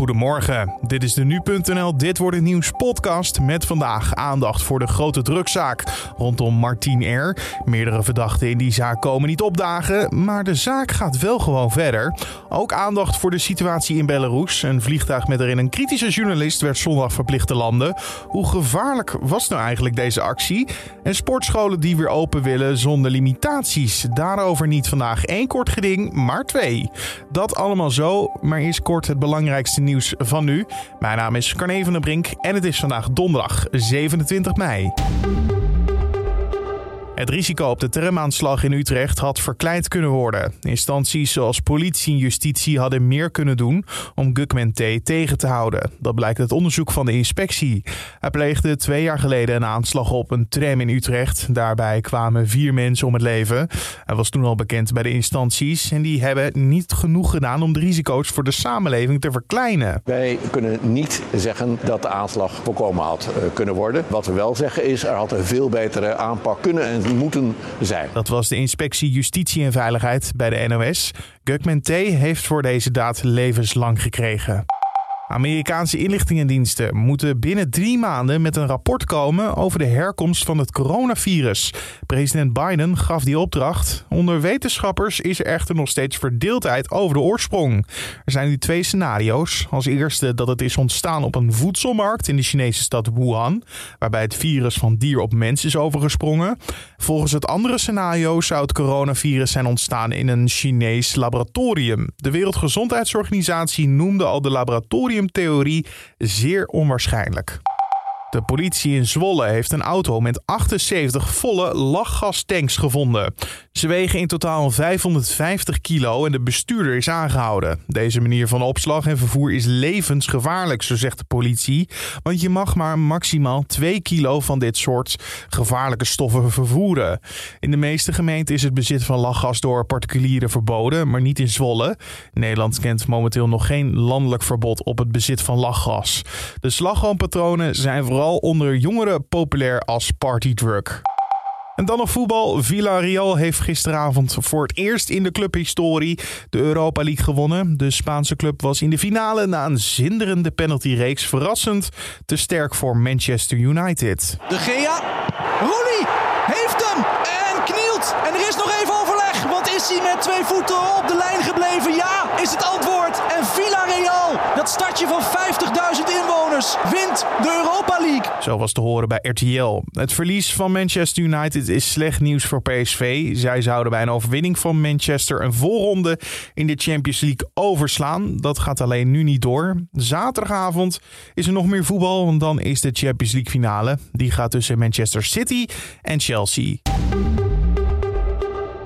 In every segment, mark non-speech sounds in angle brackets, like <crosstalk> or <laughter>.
Goedemorgen, dit is de Nu.nl Dit Wordt Het Nieuws podcast met vandaag aandacht voor de grote drugzaak rondom Martin R. Meerdere verdachten in die zaak komen niet opdagen, maar de zaak gaat wel gewoon verder. Ook aandacht voor de situatie in Belarus. Een vliegtuig met erin een kritische journalist werd zondag verplicht te landen. Hoe gevaarlijk was nou eigenlijk deze actie? En sportscholen die weer open willen zonder limitaties. Daarover niet vandaag één kort geding, maar twee. Dat allemaal zo, maar eerst kort het belangrijkste nieuws van nu. Mijn naam is Carne van der Brink en het is vandaag donderdag 27 mei. Het risico op de tramaanslag in Utrecht had verkleind kunnen worden. Instanties zoals politie en justitie hadden meer kunnen doen om Gugman T. tegen te houden. Dat blijkt uit onderzoek van de inspectie. Hij pleegde twee jaar geleden een aanslag op een tram in Utrecht. Daarbij kwamen vier mensen om het leven. Hij was toen al bekend bij de instanties en die hebben niet genoeg gedaan om de risico's voor de samenleving te verkleinen. Wij kunnen niet zeggen dat de aanslag voorkomen had eh, kunnen worden. Wat we wel zeggen is, er had een veel betere aanpak kunnen en moeten zijn. Dat was de inspectie Justitie en Veiligheid bij de NOS. Gugman T. heeft voor deze daad levenslang gekregen. Amerikaanse inlichtingendiensten moeten binnen drie maanden met een rapport komen over de herkomst van het coronavirus. President Biden gaf die opdracht. Onder wetenschappers is er echter nog steeds verdeeldheid over de oorsprong. Er zijn nu twee scenario's. Als eerste dat het is ontstaan op een voedselmarkt in de Chinese stad Wuhan, waarbij het virus van dier op mens is overgesprongen. Volgens het andere scenario zou het coronavirus zijn ontstaan in een Chinees laboratorium. De Wereldgezondheidsorganisatie noemde al de laboratorium theorie zeer onwaarschijnlijk. De politie in Zwolle heeft een auto met 78 volle lachgastanks gevonden. Ze wegen in totaal 550 kilo en de bestuurder is aangehouden. Deze manier van opslag en vervoer is levensgevaarlijk, zo zegt de politie. Want je mag maar maximaal 2 kilo van dit soort gevaarlijke stoffen vervoeren. In de meeste gemeenten is het bezit van lachgas door particulieren verboden, maar niet in Zwolle. Nederland kent momenteel nog geen landelijk verbod op het bezit van lachgas. De slagroompatronen zijn vooral onder jongeren populair als partydrug. En dan nog voetbal. Villarreal heeft gisteravond voor het eerst in de clubhistorie de Europa League gewonnen. De Spaanse club was in de finale na een zinderende penaltyreeks verrassend te sterk voor Manchester United. De Gea, Rooney heeft hem en knielt. En er is nog even hij met twee voeten op de lijn gebleven? Ja, is het antwoord. En Villarreal, dat stadje van 50.000 inwoners, wint de Europa League. Zo was te horen bij RTL. Het verlies van Manchester United is slecht nieuws voor PSV. Zij zouden bij een overwinning van Manchester een voorronde in de Champions League overslaan. Dat gaat alleen nu niet door. Zaterdagavond is er nog meer voetbal, want dan is de Champions League finale. Die gaat tussen Manchester City en Chelsea.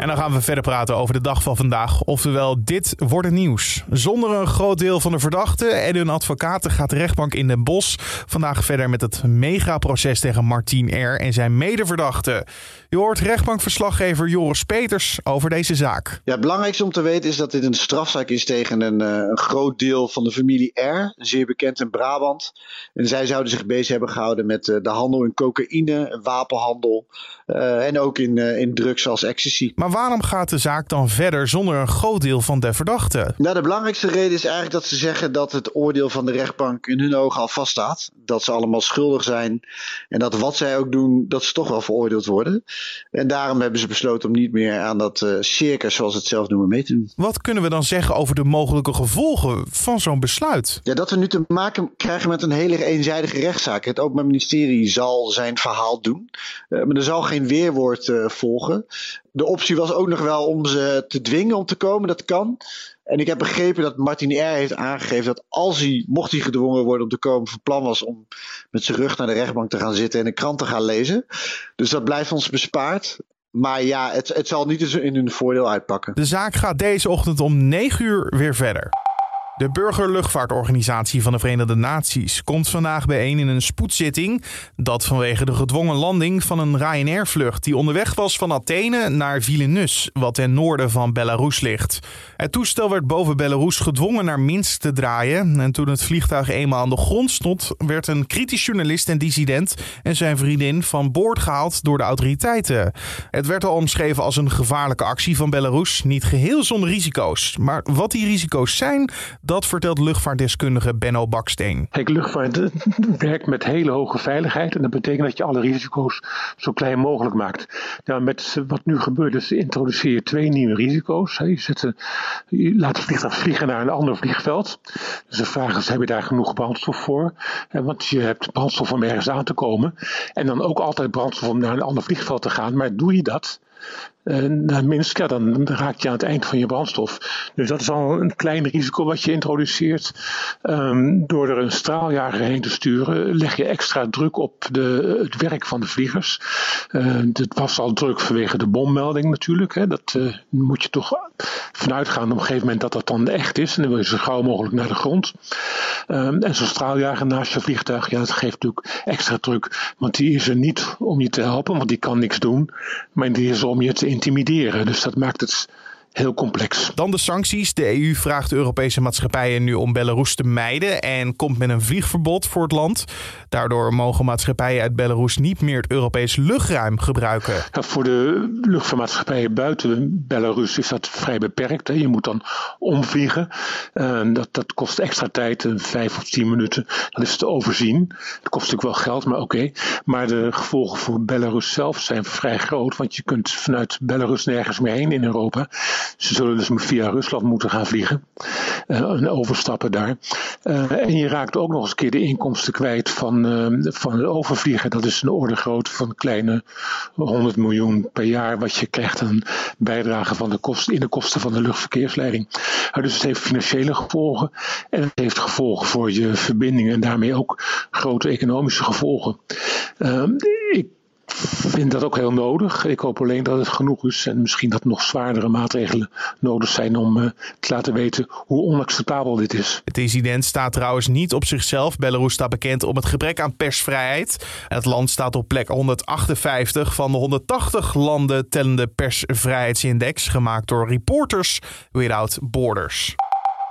En dan gaan we verder praten over de dag van vandaag. Oftewel, dit wordt het nieuws. Zonder een groot deel van de verdachten en hun advocaten gaat de rechtbank in Den Bosch vandaag verder met het megaproces tegen Martin R. en zijn medeverdachten. Je hoort rechtbankverslaggever Joris Peters over deze zaak. Ja, het belangrijkste om te weten is dat dit een strafzaak is tegen een, uh, een groot deel van de familie R, zeer bekend in Brabant. En zij zouden zich bezig hebben gehouden met uh, de handel in cocaïne, wapenhandel uh, en ook in, in drugs als ecstasy. Maar waarom gaat de zaak dan verder zonder een groot deel van de verdachten? Nou, de belangrijkste reden is eigenlijk dat ze zeggen dat het oordeel van de rechtbank in hun ogen al vaststaat. Dat ze allemaal schuldig zijn en dat wat zij ook doen, dat ze toch wel veroordeeld worden. En daarom hebben ze besloten om niet meer aan dat uh, circus, zoals ze het zelf noemen, mee te doen. Wat kunnen we dan zeggen over de mogelijke gevolgen van zo'n besluit? Ja, dat we nu te maken krijgen met een hele eenzijdige rechtszaak. Het Openbaar Ministerie zal zijn verhaal doen, uh, maar er zal geen weerwoord uh, volgen. De optie was ook nog wel om ze te dwingen om te komen, dat kan. En ik heb begrepen dat Martin R. heeft aangegeven dat als hij, mocht hij gedwongen worden om te komen, van plan was om met zijn rug naar de rechtbank te gaan zitten en een krant te gaan lezen. Dus dat blijft ons bespaard. Maar ja, het, het zal niet in hun voordeel uitpakken. De zaak gaat deze ochtend om 9 uur weer verder. De Burgerluchtvaartorganisatie van de Verenigde Naties komt vandaag bijeen in een spoedzitting. Dat vanwege de gedwongen landing van een Ryanair-vlucht die onderweg was van Athene naar Vilnius, wat ten noorden van Belarus ligt. Het toestel werd boven Belarus gedwongen naar Minsk te draaien. En toen het vliegtuig eenmaal aan de grond stond, werd een kritisch journalist en dissident en zijn vriendin van boord gehaald door de autoriteiten. Het werd al omschreven als een gevaarlijke actie van Belarus, niet geheel zonder risico's. Maar wat die risico's zijn, Dat vertelt luchtvaartdeskundige Benno Baksteen. Kijk, luchtvaart <laughs> werkt met hele hoge veiligheid. En dat betekent dat je alle risico's zo klein mogelijk maakt. Nou, met wat nu gebeurt, is introduceer je twee nieuwe risico's. Je, zet, je laat het vliegtuig vliegen naar een ander vliegveld. Dus de vraag is, heb je daar genoeg brandstof voor? Want je hebt brandstof om ergens aan te komen. En dan ook altijd brandstof om naar een ander vliegveld te gaan. Maar doe je dat, naar Minsk, ja, dan raak je aan het eind van je brandstof. Dus dat is al een klein risico wat je introduceert. Um, door er een straaljager heen te sturen, leg je extra druk op de, het werk van de vliegers. Uh, was al druk vanwege de bommelding natuurlijk. Hè. Dat uh, moet je toch vanuit gaan op een gegeven moment dat dat dan echt is. En dan wil je zo gauw mogelijk naar de grond. Um, en zo'n straaljager naast je vliegtuig, ja, dat geeft natuurlijk extra druk. Want die is er niet om je te helpen, want die kan niks doen. Maar die is om je te intimideren. Dus dat maakt het heel complex. Dan de sancties. De EU vraagt de Europese maatschappijen nu om Belarus te mijden en komt met een vliegverbod voor het land. Daardoor mogen maatschappijen uit Belarus niet meer het Europees luchtruim gebruiken. Voor de luchtvaartmaatschappijen buiten Belarus is dat vrij beperkt. Hè. Je moet dan omvliegen. Uh, dat, dat kost extra tijd, vijf of tien minuten. Dat is te overzien. Dat kost natuurlijk wel geld, maar oké. Okay. Maar de gevolgen voor Belarus zelf zijn vrij groot, want je kunt vanuit Belarus nergens meer heen in Europa. Ze zullen dus via Rusland moeten gaan vliegen uh, en overstappen daar. Uh, en je raakt ook nog eens een keer de inkomsten kwijt van, uh, van het overvliegen. Dat is een orde grootte van kleine 100 miljoen per jaar wat je krijgt aan bijdrage van de kosten, in de kosten van de luchtverkeersleiding. dus het heeft financiële gevolgen en het heeft gevolgen voor je verbindingen en daarmee ook grote economische gevolgen. ik vind dat ook heel nodig. Ik hoop alleen dat het genoeg is en misschien dat nog zwaardere maatregelen nodig zijn om uh, te laten weten hoe onacceptabel dit is. Het incident staat trouwens niet op zichzelf. Belarus staat bekend om het gebrek aan persvrijheid. Het land staat op plek 158 van de 180 landen tellende persvrijheidsindex, gemaakt door Reporters Without Borders.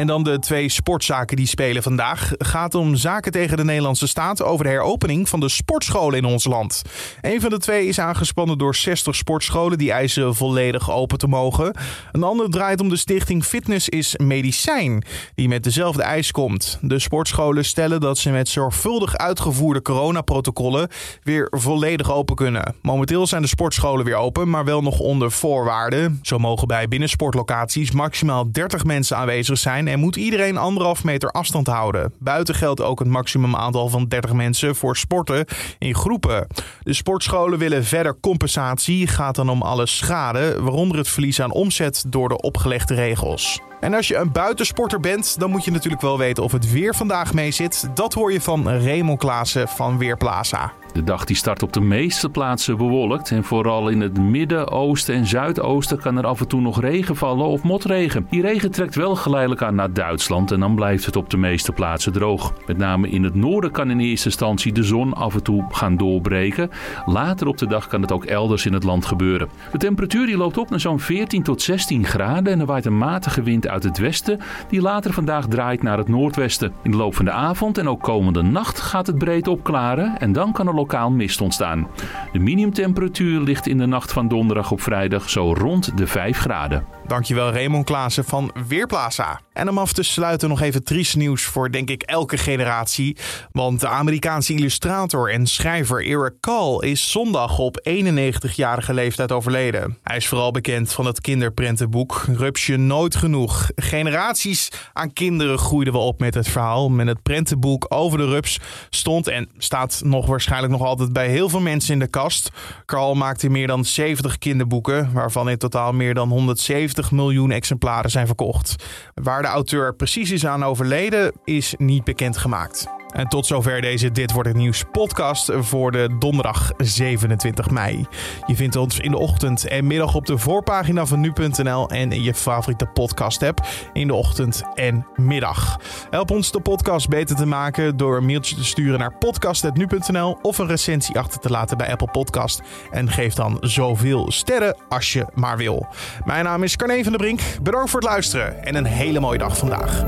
En dan de twee sportzaken die spelen vandaag. Gaat om zaken tegen de Nederlandse staat over de heropening van de sportscholen in ons land. Een van de twee is aangespannen door 60 sportscholen die eisen volledig open te mogen. Een ander draait om de stichting Fitness is Medicijn, die met dezelfde eis komt. De sportscholen stellen dat ze met zorgvuldig uitgevoerde coronaprotocollen weer volledig open kunnen. Momenteel zijn de sportscholen weer open, maar wel nog onder voorwaarden. Zo mogen bij binnensportlocaties maximaal 30 mensen aanwezig zijn en moet iedereen anderhalf meter afstand houden. Buiten geldt ook het maximum aantal van 30 mensen voor sporten in groepen. De sportscholen willen verder compensatie. Gaat dan om alle schade, waaronder het verlies aan omzet door de opgelegde regels. En als je een buitensporter bent, dan moet je natuurlijk wel weten of het weer vandaag mee zit. Dat hoor je van Raymond Klaassen van Weerplaza. De dag die start op de meeste plaatsen bewolkt. En vooral in het midden, oosten en zuidoosten kan er af en toe nog regen vallen of motregen. Die regen trekt wel geleidelijk aan naar Duitsland en dan blijft het op de meeste plaatsen droog. Met name in het noorden kan in eerste instantie de zon af en toe gaan doorbreken. Later op de dag kan het ook elders in het land gebeuren. De temperatuur die loopt op naar zo'n 14 tot 16 graden en er waait een matige wind uit het westen die later vandaag draait naar het noordwesten. In de loop van de avond en ook komende nacht gaat het breed opklaren en dan kan er lokaal mist ontstaan. De minimumtemperatuur ligt in de nacht van donderdag op vrijdag zo rond de 5 graden. Dankjewel Raymond Klaassen van Weerplaza. En om af te sluiten nog even triest nieuws voor denk ik elke generatie. Want de Amerikaanse illustrator en schrijver Eric Call is zondag op 91-jarige leeftijd overleden. Hij is vooral bekend van het kinderprentenboek Rupsje Nooit Genoeg. Generaties aan kinderen groeiden we op met het verhaal. Met het prentenboek over de rups stond en staat nog waarschijnlijk nog altijd bij heel veel mensen in de kast. Carl maakte meer dan 70 kinderboeken, waarvan in totaal meer dan 170 miljoen exemplaren zijn verkocht. Waar de auteur precies is aan overleden, is niet bekendgemaakt. En tot zover deze Dit Wordt Het Nieuws podcast voor de donderdag 27 mei. Je vindt ons in de ochtend en middag op de voorpagina van nu.nl en in je favoriete podcast app in de ochtend en middag. Help ons de podcast beter te maken door een mailtje te sturen naar podcast.nu.nl of een recensie achter te laten bij Apple Podcast. En geef dan zoveel sterren als je maar wil. Mijn naam is Carne van der Brink. Bedankt voor het luisteren en een hele mooie dag vandaag.